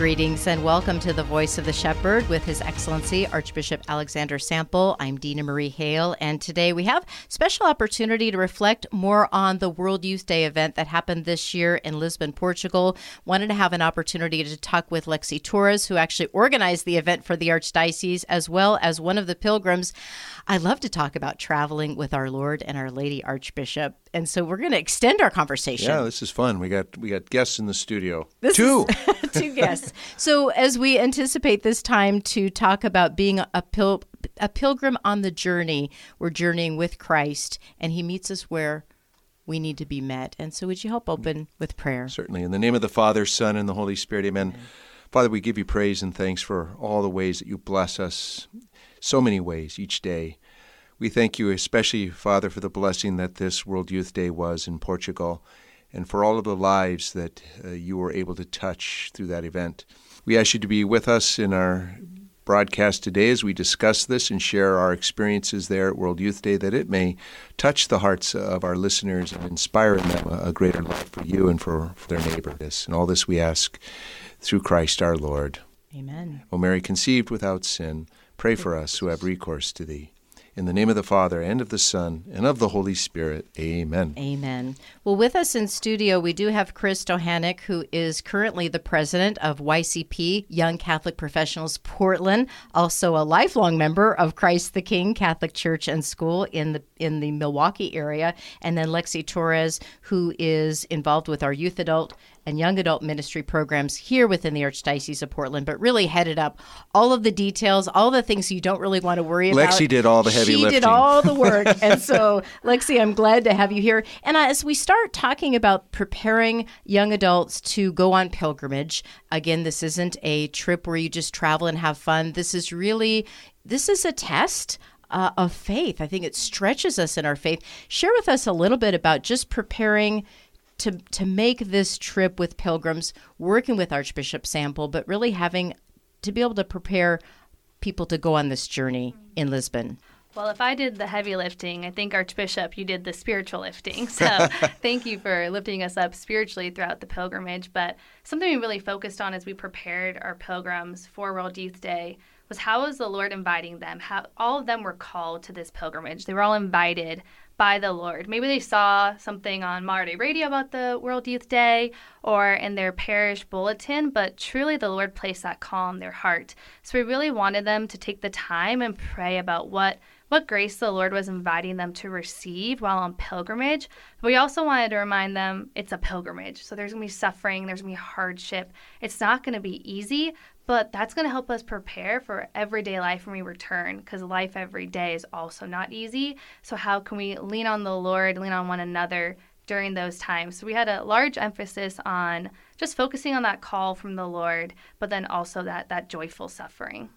Greetings and welcome to the Voice of the Shepherd with His Excellency Archbishop Alexander Sample. I'm Dina Marie Hale, and today we have special opportunity to reflect more on the World Youth Day event that happened this year in Lisbon, Portugal. Wanted to have an opportunity to talk with Lexie Torres, who actually organized the event for the Archdiocese, as well as one of the pilgrims. I love to talk about traveling with our Lord and Our Lady Archbishop, and so we're going to extend our conversation. Yeah, this is fun. We got we got guests in the studio. This Two. is- two guests. So as we anticipate this time to talk about being a pil- a pilgrim on the journey, we're journeying with Christ, and He meets us where we need to be met. And so, would you help open with prayer? Certainly. In the name of the Father, Son, and the Holy Spirit, amen. Father, we give you praise and thanks for all the ways that you bless us, so many ways each day. We thank you, especially, Father, for the blessing that this World Youth Day was in Portugal and for all of the lives that uh, you were able to touch through that event. We ask you to be with us in our broadcast today as we discuss this and share our experiences there at World Youth Day, that it may touch the hearts of our listeners and inspire in them a, greater love for you and for, for their neighbor. This and all this we ask through Christ our Lord. Amen. O Mary, conceived without sin, pray for us who have recourse to thee. In the name of the Father, and of the Son, and of the Holy Spirit. Amen. Amen. Well, with us in studio, we do have Chris Dowhaniuk, who is currently the president of YCP, Young Catholic Professionals Portland, also a lifelong member of Christ the King Catholic Church and School in the in the Milwaukee area, and then Lexie Torres, who is involved with our youth adult and young adult ministry programs here within the Archdiocese of Portland, but really headed up all of the details, all the things you don't really want to worry about. Lexie did all the heavy she lifting. did all the work. and so, Lexie, I'm glad to have you here. And as we start talking about preparing young adults to go on pilgrimage, again, this isn't a trip where you just travel and have fun. This is really this is a test uh, of faith. I think it stretches us in our faith. Share with us a little bit about just preparing to to make this trip with pilgrims, working with Archbishop Sample, but really having to be able to prepare people to go on this journey in Lisbon. Well, if I did the heavy lifting, I think Archbishop, you did the spiritual lifting. So thank you for lifting us up spiritually throughout the pilgrimage. But something we really focused on as we prepared our pilgrims for World Youth Day was how was the Lord inviting them? How all of them were called to this pilgrimage. They were all invited by the Lord. Maybe they saw something on Dei Radio about the World Youth Day or in their parish bulletin, but truly the Lord placed that call in their heart. So we really wanted them to take the time and pray about what what grace the Lord was inviting them to receive while on pilgrimage. We also wanted to remind them it's a pilgrimage. So there's going to be suffering, there's going to be hardship. It's not going to be easy, but that's going to help us prepare for everyday life when we return because life every day is also not easy. So, how can we lean on the Lord, lean on one another during those times? So, we had a large emphasis on just focusing on that call from the Lord, but then also that, that joyful suffering.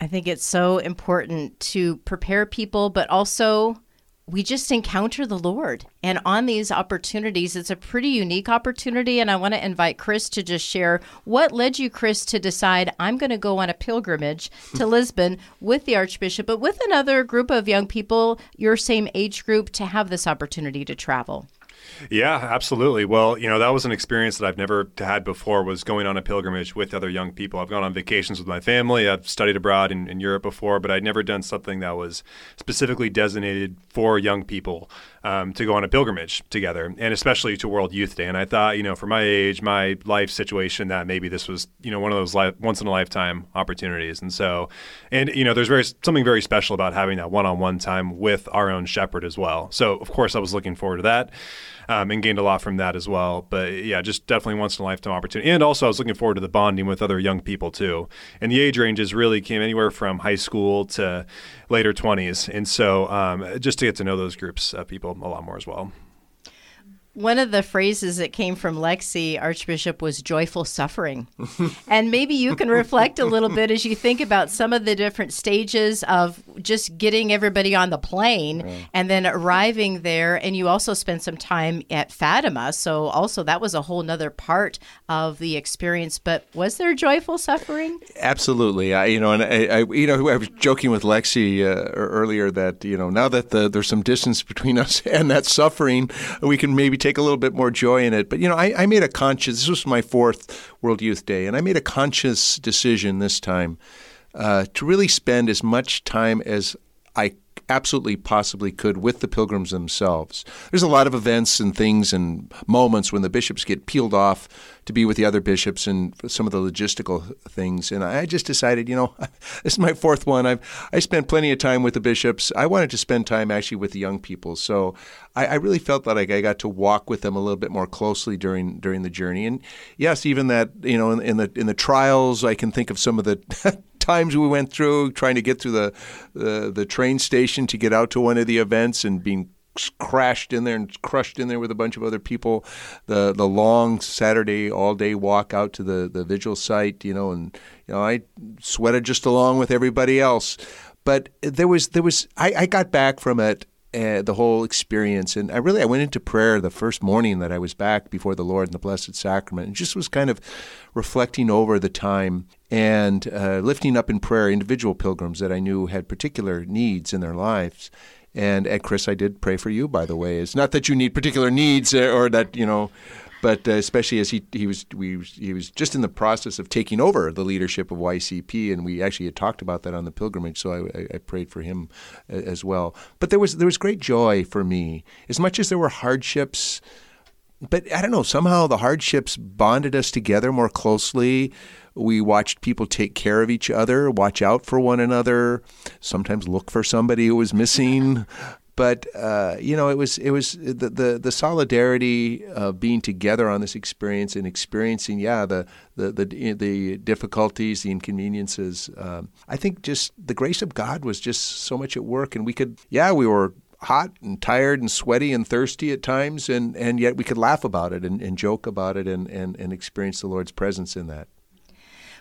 I think it's so important to prepare people, but also we just encounter the Lord. And on these opportunities, it's a pretty unique opportunity. And I want to invite Chris to just share what led you, Chris, to decide I'm going to go on a pilgrimage to hmm. Lisbon with the Archbishop, but with another group of young people, your same age group, to have this opportunity to travel. Yeah, absolutely. Well, you know, that was an experience that I've never had before was going on a pilgrimage with other young people. I've gone on vacations with my family. I've studied abroad in, in Europe before, but I'd never done something that was specifically designated for young people. Um, to go on a pilgrimage together, and especially to World Youth Day. And I thought, you know, for my age, my life situation, that maybe this was, you know, one of those li- once in a lifetime opportunities. And so, and you know, there's very something very special about having that one-on-one time with our own shepherd as well. So, of course, I was looking forward to that. Um, and gained a lot from that as well. But yeah, just definitely once in a lifetime opportunity. And also, I was looking forward to the bonding with other young people too. And the age ranges really came anywhere from high school to later 20s. And so um, just to get to know those groups of people a lot more as well. One of the phrases that came from Lexie, Archbishop, was joyful suffering. and maybe you can reflect a little bit as you think about some of the different stages of just getting everybody on the plane right. and then arriving there. And you also spent some time at Fatima. So, also, that was a whole nother part of the experience. But was there joyful suffering? Absolutely. I, you know, and I, I you know, I was joking with Lexie uh, earlier that, you know, now that the, there's some distance between us and that suffering, we can maybe take a little bit more joy in it. But you know, I, I made a conscious. This was my fourth World Youth Day, and I made a conscious decision this time uh, to really spend as much time as I absolutely possibly could with the pilgrims themselves. There's a lot of events and things and moments when the bishops get peeled off to be with the other bishops and some of the logistical things. And I just decided, you know, this is my fourth one. I've I spent plenty of time with the bishops. I wanted to spend time actually with the young people. So I, I really felt like I got to walk with them a little bit more closely during during the journey. And yes, even that, you know, in, in the in the trials, I can think of some of the times we went through trying to get through the, the the train station to get out to one of the events and being crashed in there and crushed in there with a bunch of other people. The the long Saturday all day walk out to the the vigil site, you know, and you know I sweated just along with everybody else. But there was there was I, I got back from it uh, the whole experience. And I really I went into prayer the first morning that I was back before the Lord in the Blessed Sacrament, and just was kind of reflecting over the time and uh, lifting up in prayer individual pilgrims that I knew had particular needs in their lives. And at Chris, I did pray for you, by the way. It's not that you need particular needs uh, or that you know but uh, especially as he he was we he was just in the process of taking over the leadership of YCP, and we actually had talked about that on the pilgrimage. So I, I prayed for him as well. But there was there was great joy for me, as much as there were hardships. But I don't know. Somehow the hardships bonded us together more closely. We watched people take care of each other, watch out for one another, sometimes look for somebody who was missing but uh, you know, it was it was the, the the solidarity of being together on this experience and experiencing, yeah, the the the, the difficulties, the inconveniences. Um, I think just the grace of God was just so much at work, and we could, yeah, we were hot and tired and sweaty and thirsty at times, and, and yet we could laugh about it and, and joke about it and, and, and experience the Lord's presence in that.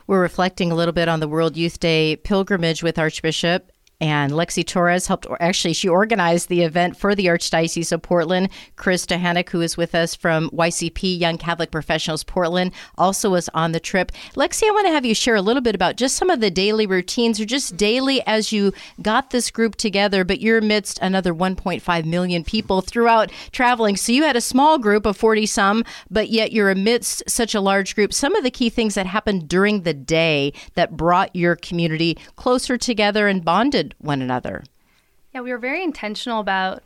We're reflecting a little bit on the World Youth Day pilgrimage with Archbishop and Lexie Torres helped, or actually, she organized the event for the Archdiocese of Portland. Chris Stehanick, who is with us from YCP, Young Catholic Professionals Portland, also was on the trip. Lexie, I want to have you share a little bit about just some of the daily routines or just daily as you got this group together, but you're amidst another 1.5 million people throughout traveling. So you had a small group of 40 some, but yet you're amidst such a large group. Some of the key things that happened during the day that brought your community closer together and bonded one another. Yeah, we were very intentional about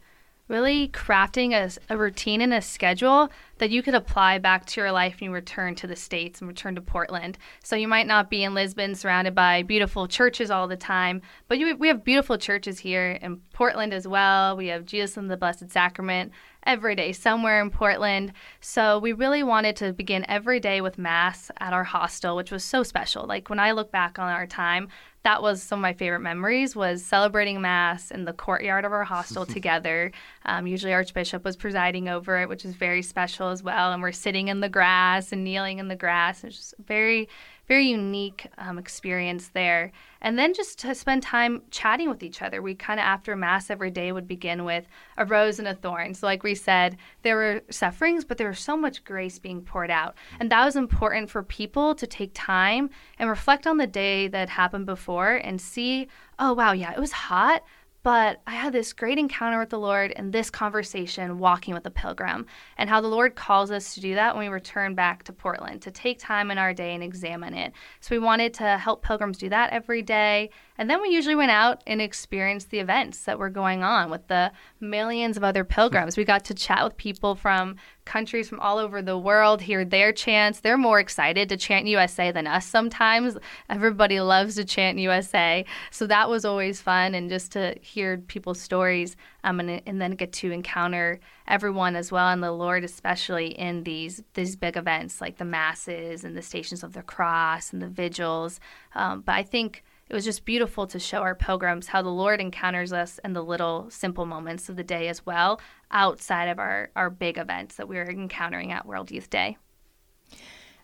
really crafting a, a, routine and a schedule that you could apply back to your life when you return to the States and return to Portland. So you might not be in Lisbon surrounded by beautiful churches all the time, but you, we have beautiful churches here in Portland as well. We have Jesus and the Blessed Sacrament every day somewhere in Portland. So we really wanted to begin every day with Mass at our hostel, which was so special. Like when I look back on our time, that was some of my favorite memories was celebrating mass in the courtyard of our hostel together um, usually archbishop was presiding over it which is very special as well and we're sitting in the grass and kneeling in the grass it's just very very unique um, experience there. And then just to spend time chatting with each other. We kind of, after Mass every day, would begin with a rose and a thorn. So, like we said, there were sufferings, but there was so much grace being poured out. And that was important for people to take time and reflect on the day that happened before and see, oh, wow, yeah, it was hot, But I had this great encounter with the Lord and this conversation walking with a pilgrim, and how the Lord calls us to do that when we return back to Portland, to take time in our day and examine it. So we wanted to help pilgrims do that every day. And then we usually went out and experienced the events that were going on with the millions of other pilgrims. We got to chat with people from countries from all over the world, hear their chants. They're more excited to chant USA than us sometimes. Everybody loves to chant USA. So that was always fun. And just to hear people's stories um, and, and then get to encounter everyone as well and the Lord, especially in these, these big events like the masses and the stations of the cross and the vigils. Um, but I think it was just beautiful to show our pilgrims how the Lord encounters us in the little simple moments of the day as well, outside of our, our big events that we are encountering at World Youth Day.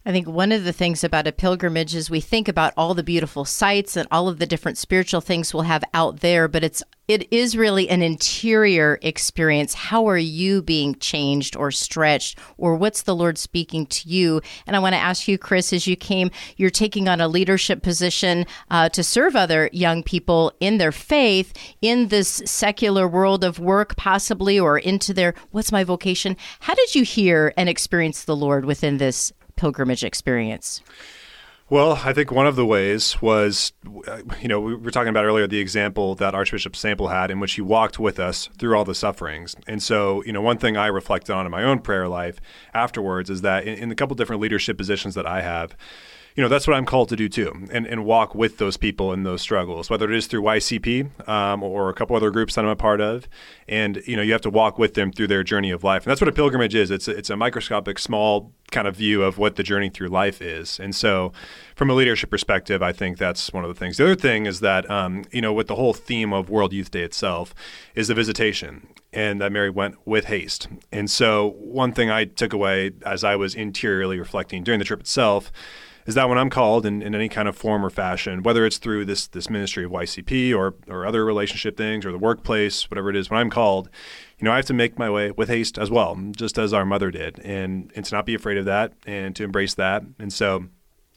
I think one of the things about a pilgrimage is we think about all the beautiful sights and all of the different spiritual things we'll have out there, but it's it is really an interior experience. How are you being changed or stretched, or what's the Lord speaking to you? And I want to ask you, Chris, as you came, you're taking on a leadership position uh, to serve other young people in their faith in this secular world of work, possibly, or into their what's my vocation? How did you hear and experience the Lord within this pilgrimage experience? Well, I think one of the ways was, you know, we were talking about earlier the example that Archbishop Sample had in which he walked with us through all the sufferings. And so, you know, one thing I reflected on in my own prayer life afterwards is that in, in the couple different leadership positions that I have, you know, that's what I'm called to do too, and, and walk with those people in those struggles, whether it is through YCP um, or a couple other groups that I'm a part of. And, you know, you have to walk with them through their journey of life. And that's what a pilgrimage is. It's a, it's a microscopic, small kind of view of what the journey through life is. And so, from a leadership perspective, I think that's one of the things. The other thing is that, um, you know, with the whole theme of World Youth Day itself, is the visitation and that Mary went with haste. And so, one thing I took away as I was interiorly reflecting during the trip itself is that when I'm called in, in any kind of form or fashion, whether it's through this this ministry of YCP or or other relationship things or the workplace, whatever it is, when I'm called, you know, I have to make my way with haste as well, just as our mother did, and and to not be afraid of that and to embrace that. And so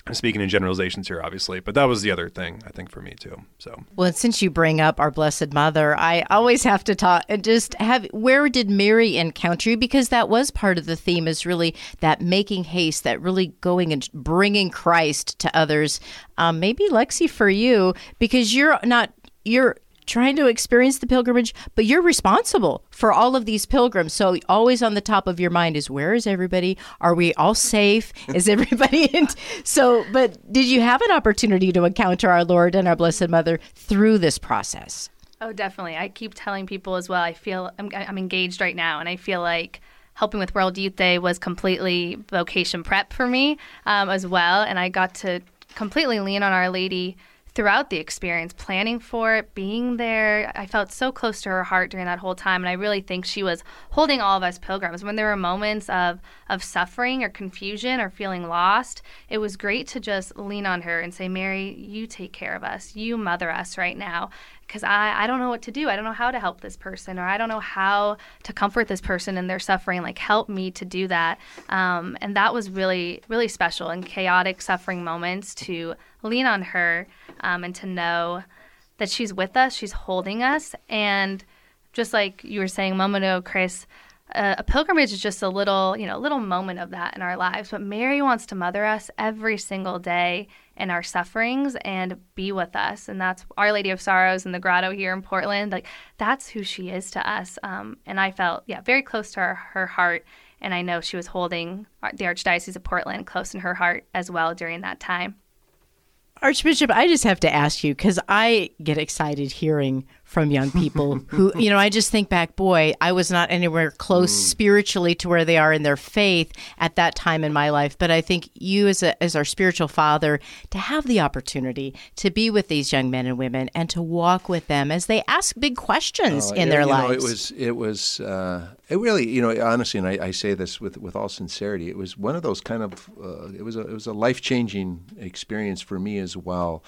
I'm speaking in generalizations here, obviously, but that was the other thing I think for me too. So, well, since you bring up our Blessed Mother, I always have to talk and just have where did Mary encounter you? Because that was part of the theme is really that making haste, that really going and bringing Christ to others. Um, maybe Lexie for you because you're not you're trying to experience the pilgrimage, but you're responsible for all of these pilgrims. So always on the top of your mind is where is everybody? Are we all safe? Is everybody in? So, but did you have an opportunity to encounter our Lord and our Blessed Mother through this process? Oh, definitely. I keep telling people as well. I feel I'm, I'm engaged right now, and I feel like helping with World Youth Day was completely vocation prep for me um, as well, and I got to completely lean on Our Lady throughout the experience, planning for it, being there. I felt so close to her heart during that whole time. And I really think she was holding all of us pilgrims. When there were moments of, of suffering or confusion or feeling lost, it was great to just lean on her and say, Mary, you take care of us. You mother us right now. Because I, I don't know what to do. I don't know how to help this person, or I don't know how to comfort this person in their suffering. Like, help me to do that. Um, and that was really, really special in chaotic suffering moments to lean on her um, and to know that she's with us, she's holding us. And just like you were saying a moment ago, Chris, uh, a pilgrimage is just a little, you know, little moment of that in our lives. But Mary wants to mother us every single day in our sufferings and be with us. And that's Our Lady of Sorrows in the grotto here in Portland. Like that's who she is to us. Um, and I felt, yeah, very close to her, her heart. And I know she was holding the Archdiocese of Portland close in her heart as well during that time. Archbishop, I just have to ask you because I get excited hearing from young people who, you know, I just think back, boy, I was not anywhere close mm. spiritually to where they are in their faith at that time in my life. But I think you, as, a, as our spiritual father, to have the opportunity to be with these young men and women and to walk with them as they ask big questions uh, in their lives. Know, it was, it was, uh, it really, you know, honestly, and I, I, say this with, with all sincerity, it was one of those kind of, uh, it was a, it was a life changing experience for me as well.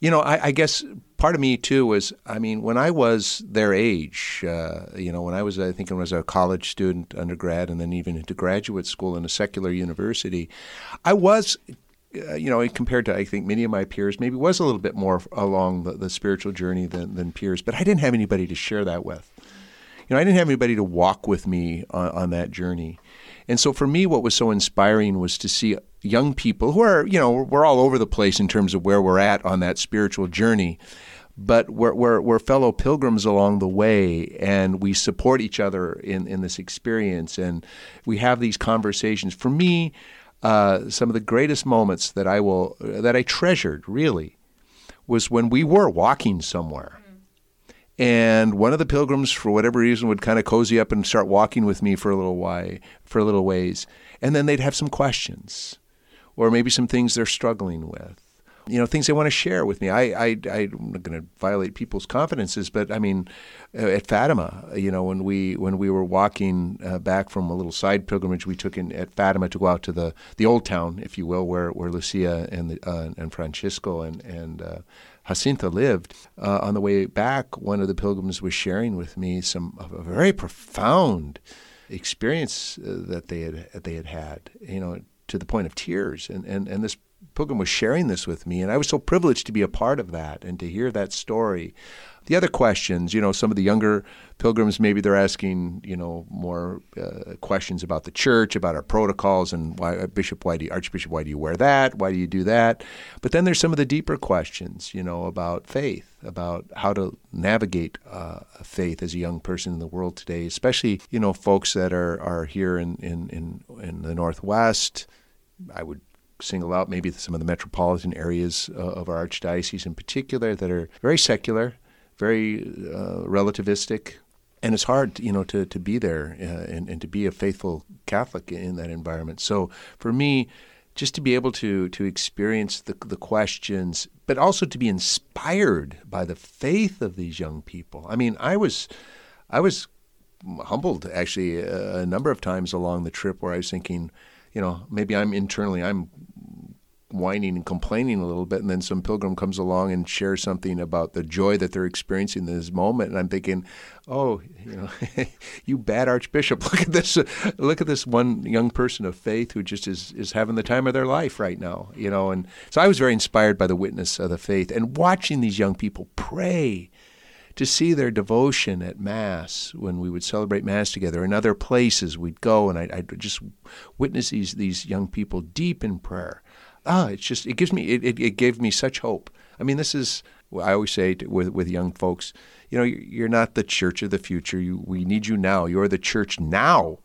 You know, I, I, guess part of me too was, I mean, when I was their age, uh, you know, when I was, I think I was a college student, undergrad, and then even into graduate school in a secular university, I was uh, you know, compared to I think many of my peers, maybe was a little bit more along the, the spiritual journey than, than peers. But I didn't have anybody to share that with. You know, I didn't have anybody to walk with me on, on that journey. And so for me, what was so inspiring was to see young people who are, you know, we're all over the place in terms of where we're at on that spiritual journey but we're, we're, we're, fellow pilgrims along the way and we support each other in, in this experience and we have these conversations. For me uh, some of the greatest moments that i will that i treasured really was when we were walking somewhere and one of the pilgrims for whatever reason would kind of cozy up and start walking with me for a little while for a little ways and then they'd have some questions or maybe some things they're struggling with you know things they want to share with me. I, I I'm not going to violate people's confidences, but I mean, uh, at Fatima, you know, when we when we were walking uh, back from a little side pilgrimage we took in at Fatima to go out to the the old town, if you will, where where Lucia and the, uh, and Francisco and and uh, Jacinta lived. Uh, on the way back, one of the pilgrims was sharing with me some a very profound experience uh, that they had they had had. You know, to the point of tears, and and and this Pilgrim was sharing this with me, and I was so privileged to be a part of that and to hear that story. The other questions, you know, some of the younger pilgrims, maybe they're asking, you know, more uh, questions about the church, about our protocols, and why, uh, Bishop, why do you, Archbishop, why do you wear that? Why do you do that? But then there's some of the deeper questions, you know, about faith, about how to navigate uh, faith as a young person in the world today, especially, you know, folks that are, are here in, in, in, in the Northwest. I would single out maybe some of the metropolitan areas uh, of our archdiocese in particular that are very secular, very uh, relativistic, and it's hard, you know, to, to be there uh, and, and to be a faithful Catholic in that environment. So for me, just to be able to to experience the the questions, but also to be inspired by the faith of these young people. I mean, I was I was humbled actually a, a number of times along the trip where I was thinking, you know, maybe I'm internally I'm whining and complaining a little bit, and then some pilgrim comes along and shares something about the joy that they're experiencing in this moment, and I'm thinking, oh, you know, you bad archbishop, look at this, look at this one young person of faith who just is is having the time of their life right now, you know, and so I was very inspired by the witness of the faith and watching these young people pray to see their devotion at Mass when we would celebrate Mass together. In other places we'd go, and I'd, I'd just witness these these young people deep in prayer. Ah, it's just it gives me it, it, it gave me such hope. I mean, this is I always say to, with with young folks, you know, you're not the church of the future. You, we need you now. You're the church now.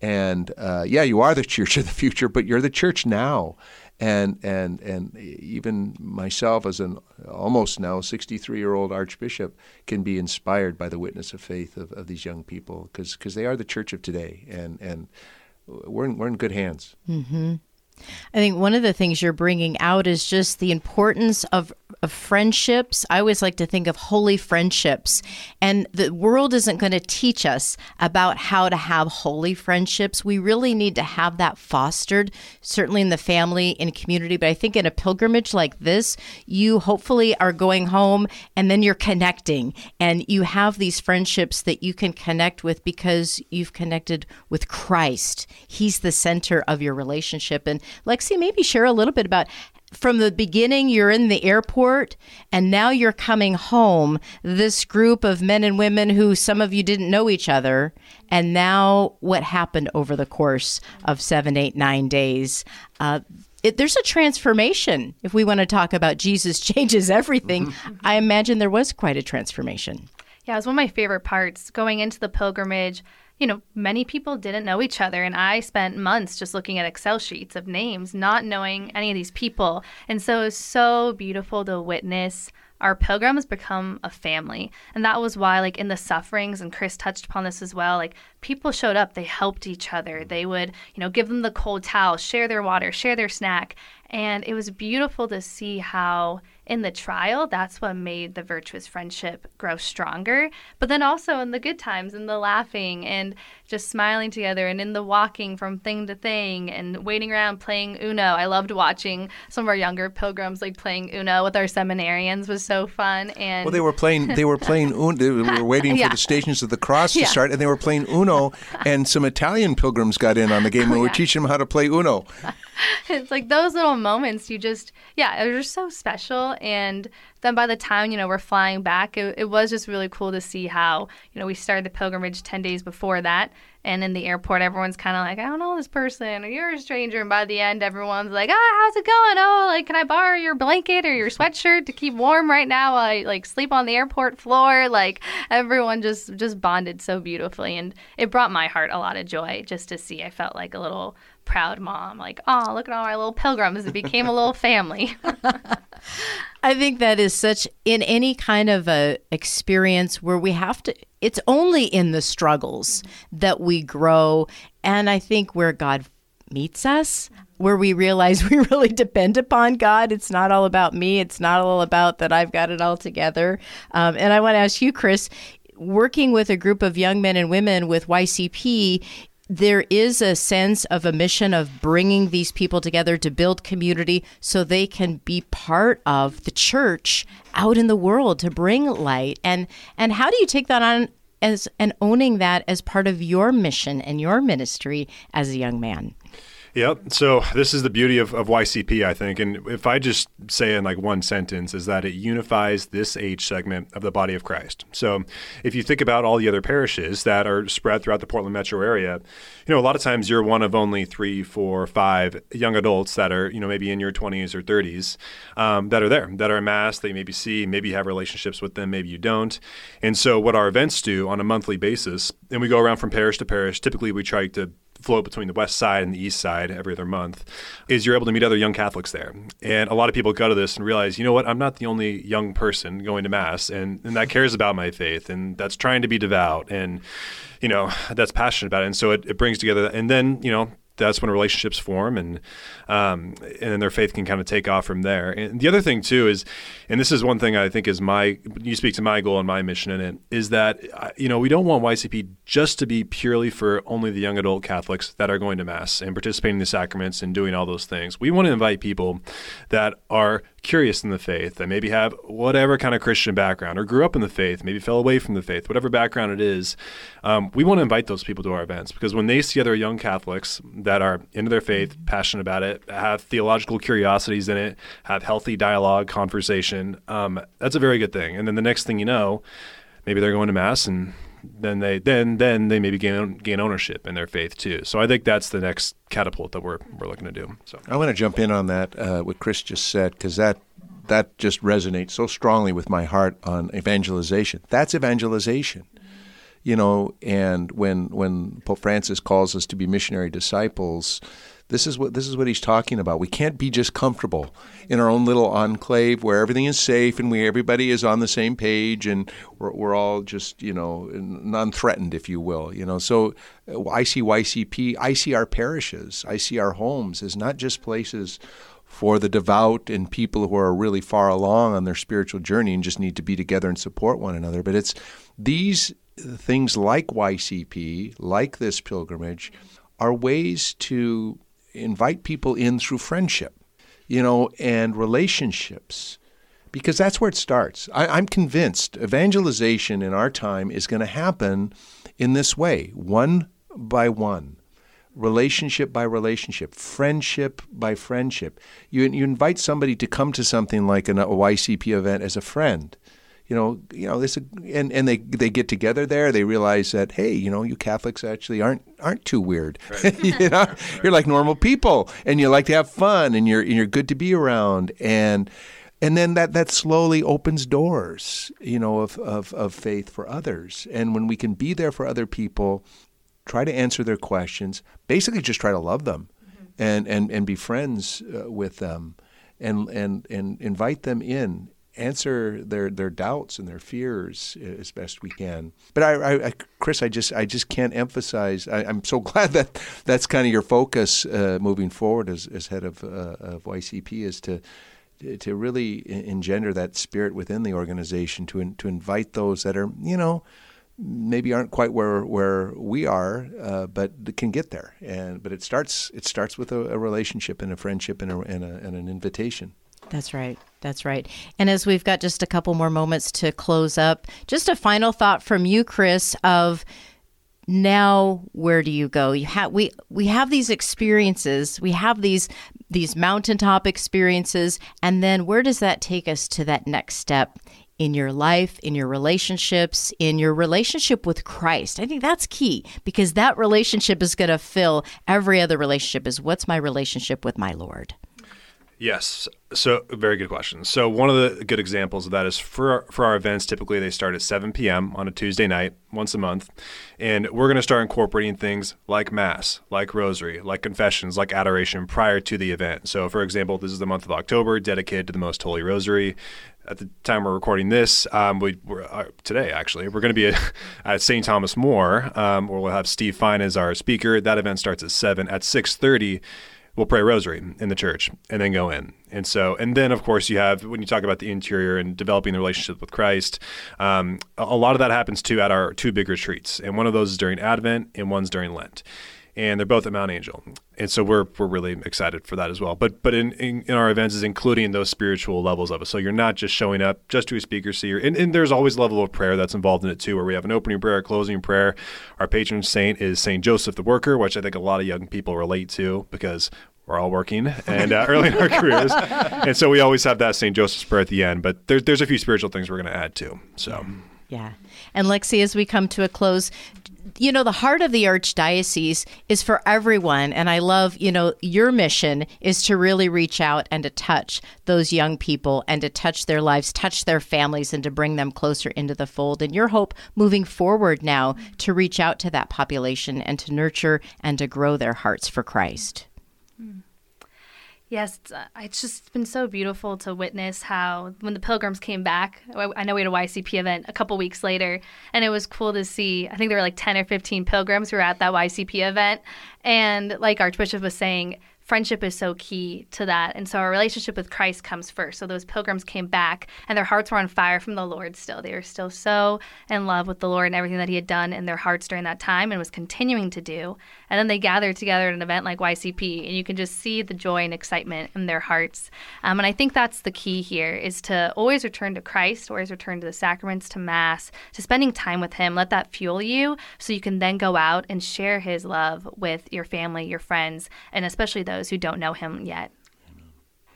And uh, yeah, you are the church of the future, but you're the church now and and and even myself as an almost now 63 year old archbishop can be inspired by the witness of faith of, of these young people because they are the church of today and and we're in, we're in good hands mm-hmm. I think one of the things you're bringing out is just the importance of of friendships. I always like to think of holy friendships. And the world isn't going to teach us about how to have holy friendships. We really need to have that fostered, certainly in the family in community. But I think in a pilgrimage like this, you hopefully are going home and then you're connecting and you have these friendships that you can connect with because you've connected with Christ. He's the center of your relationship. And Lexie, maybe share a little bit about from the beginning you're in the airport and now you're coming home. This group of men and women who some of you didn't know each other and now what happened over the course of seven eight nine days. Uh, it, there's a transformation if we want to talk about jesus changes everything. I imagine there was quite a transformation. Yeah it was one of my favorite parts going into the pilgrimage you know, many people didn't know each other. And I spent months just looking at Excel sheets of names, not knowing any of these people. And so it was so beautiful to witness our pilgrims become a family. And that was why, like, in the sufferings, and Chris touched upon this as well, like, people showed up, they helped each other. They would, you know, give them the cold towel, share their water, share their snack. And it was beautiful to see how in the trial, that's what made the virtuous friendship grow stronger. But then also in the good times, in the laughing and just smiling together, and in the walking from thing to thing and waiting around playing Uno. I loved watching some of our younger pilgrims like playing Uno with our seminarians was so fun. And well, they were playing. They were playing Uno. They were waiting yeah. for the Stations of the Cross to yeah. start, and they were playing Uno. And some Italian pilgrims got in on the game and oh, were yeah. teaching them how to play Uno. it's like those little moments you just yeah they're just so special. And then by the time you know we're flying back it, it was just really cool to see how you know we started the pilgrimage 10 days before that and in the airport everyone's kind of like i don't know this person or you're a stranger. And by the end everyone's like oh how's it going? Oh like can i borrow your blanket or your sweatshirt to keep warm right now while i like sleep on the airport floor? Like everyone just just bonded so beautifully and it brought my heart a lot of joy just to see. I felt like a little proud mom like oh look at all our little pilgrims it became a little family. I think that is such in any kind of a experience where we have to it's only in the struggles that we grow and I think where God meets us where we realize we really depend upon God. It's not all about me. It's not all about that I've got it all together. Um, and I want to ask you, Chris, working with a group of young men and women with YCP, there is a sense of a mission of bringing these people together to build community so they can be part of the church out in the world to bring light. And and how do you take that on as and owning that as part of your mission and your ministry as a young man Yep. So this is the beauty of, of YCP, I think. And if I just say in like one sentence, is that it unifies this age segment of the body of Christ. So if you think about all the other parishes that are spread throughout the Portland metro area, you know, a lot of times you're one of only three, four, five young adults that are, you know, maybe in your 20s or 30s um, that are there, that are Mass, that you maybe see, maybe you have relationships with them, maybe you don't. And so what our events do on a monthly basis, and we go around from parish to parish, typically we try to float between the west side and the east side every other month is you're able to meet other young Catholics there. And a lot of people go to this and realize, you know what, I'm not the only young person going to Mass and, and that cares about my faith and that's trying to be devout and, you know, that's passionate about it. And so it, it brings together, and then, you know, that's when relationships form and um, and then their faith can kind of take off from there. And the other thing too is, and this is one thing I think is my you speak to my goal and my mission in it is that uh, you know we don't want YCP just to be purely for only the young adult Catholics that are going to mass and participating in the sacraments and doing all those things. We want to invite people that are curious in the faith, that maybe have whatever kind of Christian background or grew up in the faith, maybe fell away from the faith, whatever background it is, um, we want to invite those people to our events because when they see other young Catholics that are into their faith, passionate about it, have theological curiosities in it, have healthy dialogue, conversation, um, that's a very good thing. And then the next thing you know, maybe they're going to mass and then they then then they maybe gain gain ownership in their faith too. So I think that's the next catapult that we're we're looking to do. So I want to jump in on that uh, what Chris just said because that that just resonates so strongly with my heart on evangelization. That's evangelization. You know, and when when Pope Francis calls us to be missionary disciples, this is what this is what he's talking about. We can't be just comfortable in our own little enclave where everything is safe and we everybody is on the same page and we're, we're all just you know non-threatened, if you will. You know, so uh, I see YCP, I see our parishes, I see our homes as not just places for the devout and people who are really far along on their spiritual journey and just need to be together and support one another. But it's these things like YCP, like this pilgrimage, are ways to invite people in through friendship, you know, and relationships, because that's where it starts. I, am convinced evangelization in our time is going to happen in this way one by one, relationship by relationship, friendship by friendship. You, you invite somebody to come to something like an, a YCP event as a friend you know, you know this, and and they they get together there. They realize that hey, you know, you Catholics actually aren't aren't too weird. Right. you know, right. you're like normal people, and you like to have fun, and you're and you're good to be around, and and then that that slowly opens doors, you know, of of of faith for others. And when we can be there for other people, try to answer their questions, basically just try to love them, mm-hmm. and and and be friends uh, with them and and and invite them in answer their their doubts and their fears as best we can. But I, I Chris, I just I just can't emphasize. I, am so glad that that's kind of your focus uh, moving forward as, as head of, uh, of YCP is to to really engender that spirit within the organization to to invite those that are you know maybe aren't quite where where we are, uh, but can get there. And but it starts it starts with a, a relationship and a friendship and, a, and, a, and an invitation. That's right. That's right. And as we've got just a couple more moments to close up, just a final thought from you, Chris, of now where do you go? You have we we have these experiences, we have these these mountaintop experiences, and then where does that take us to that next step in your life, in your relationships, in your relationship with Christ? I think that's key because that relationship is going to fill every other relationship. Is what's my relationship with my Lord? Yes. So, very good question. So, one of the good examples of that is for our, for our events. Typically, they start at 7 p.m. on a Tuesday night, once a month, and we're going to start incorporating things like mass, like rosary, like confessions, like adoration prior to the event. So, for example, this is the month of October, dedicated to the Most Holy Rosary. At the time we're recording this, um, we uh, today actually we're going to be at, at St. Thomas More, um, where we'll have Steve Fine as our speaker. That event starts at seven. At 6:30 we'll pray rosary in the church and then go in. And so, and then of course you have when you talk about the interior and developing the relationship with Christ, um, a lot of that happens too at our two big retreats, and one of those is during Advent and one's during Lent and they're both at Mount Angel. And so we're we're really excited for that as well. But but in, in, in, our events is including those spiritual levels of it. So you're not just showing up just to a speaker seer. And, and there's always a level of prayer that's involved in it too, where we have an opening prayer, a closing prayer. Our patron saint is Saint Joseph the Worker, which I think a lot of young people relate to because we're all working and uh, early in our careers, and so we always have that Saint Joseph's prayer at the end. But there's there's a few spiritual things we're going to add too. So. Yeah. And Lexie, as we come to a close, you know, the heart of the archdiocese is for everyone. And I love, you know, your mission is to really reach out and to touch those young people and to touch their lives, touch their families, and to bring them closer into the fold. And your hope moving forward now to reach out to that population and to nurture and to grow their hearts for Christ. Mm. Yes, uh, it's just been so beautiful to witness how when the pilgrims came back, I know we had a YCP event a couple weeks later, and it was cool to see. I think there were like 10 or 15 pilgrims who were at that YCP event. And like Archbishop was saying, friendship is so key to that. And so our relationship with Christ comes first. So those pilgrims came back and their hearts were on fire from the Lord still. They were still so in love with the Lord and everything that He had done in their hearts during that time and was continuing to do. And then they gathered together at an event like YCP, and you can just see the joy and excitement in their hearts. Um, and I think that's the key here is to always return to Christ, always return to the sacraments, to Mass, to spending time with Him. Let that fuel you so you can then go out and share His love with your family, your friends, and especially those who don't know Him yet.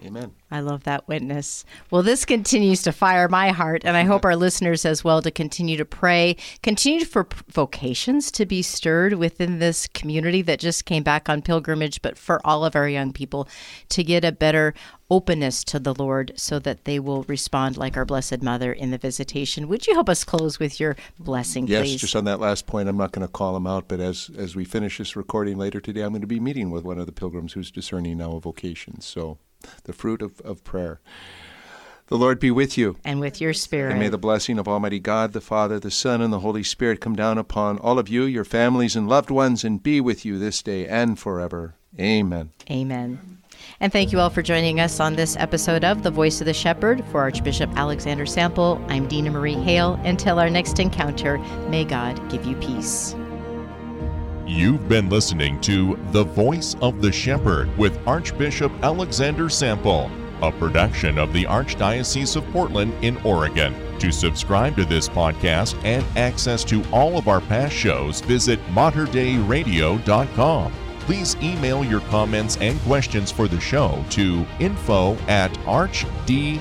Amen. I love that witness. Well, this continues to fire my heart, and I hope our listeners as well to continue to pray, continue for vocations to be stirred within this community that just came back on pilgrimage, but for all of our young people to get a better openness to the Lord so that they will respond like our Blessed Mother in the visitation. Would you help us close with your blessing, yes, please? Yes, just on that last point, I'm not going to call them out, but as, as we finish this recording later today, I'm going to be meeting with one of the pilgrims who's discerning now a vocation. So the fruit of, of prayer. The Lord be with you. And with your spirit. And may the blessing of Almighty God, the Father, the Son, and the Holy Spirit come down upon all of you, your families, and loved ones, and be with you this day and forever. Amen. Amen. And thank you all for joining us on this episode of The Voice of the Shepherd. For Archbishop Alexander Sample, I'm Dina Marie Hale. Until our next encounter, may God give you peace. You've been listening to The Voice of the Shepherd with Archbishop Alexander Sample, a production of the Archdiocese of Portland in Oregon. To subscribe to this podcast and access to all of our past shows, visit materdeiradio.com. Please email your comments and questions for the show to info at archdpdx.org.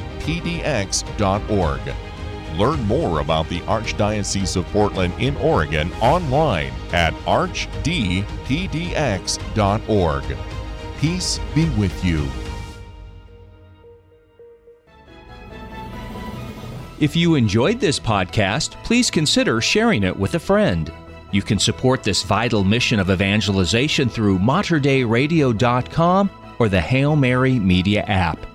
Learn more about the Archdiocese of Portland in Oregon online at archdpdx.org. Peace be with you. If you enjoyed this podcast, please consider sharing it with a friend. You can support this vital mission of evangelization through materdeiradio.com or the Hail Mary Media app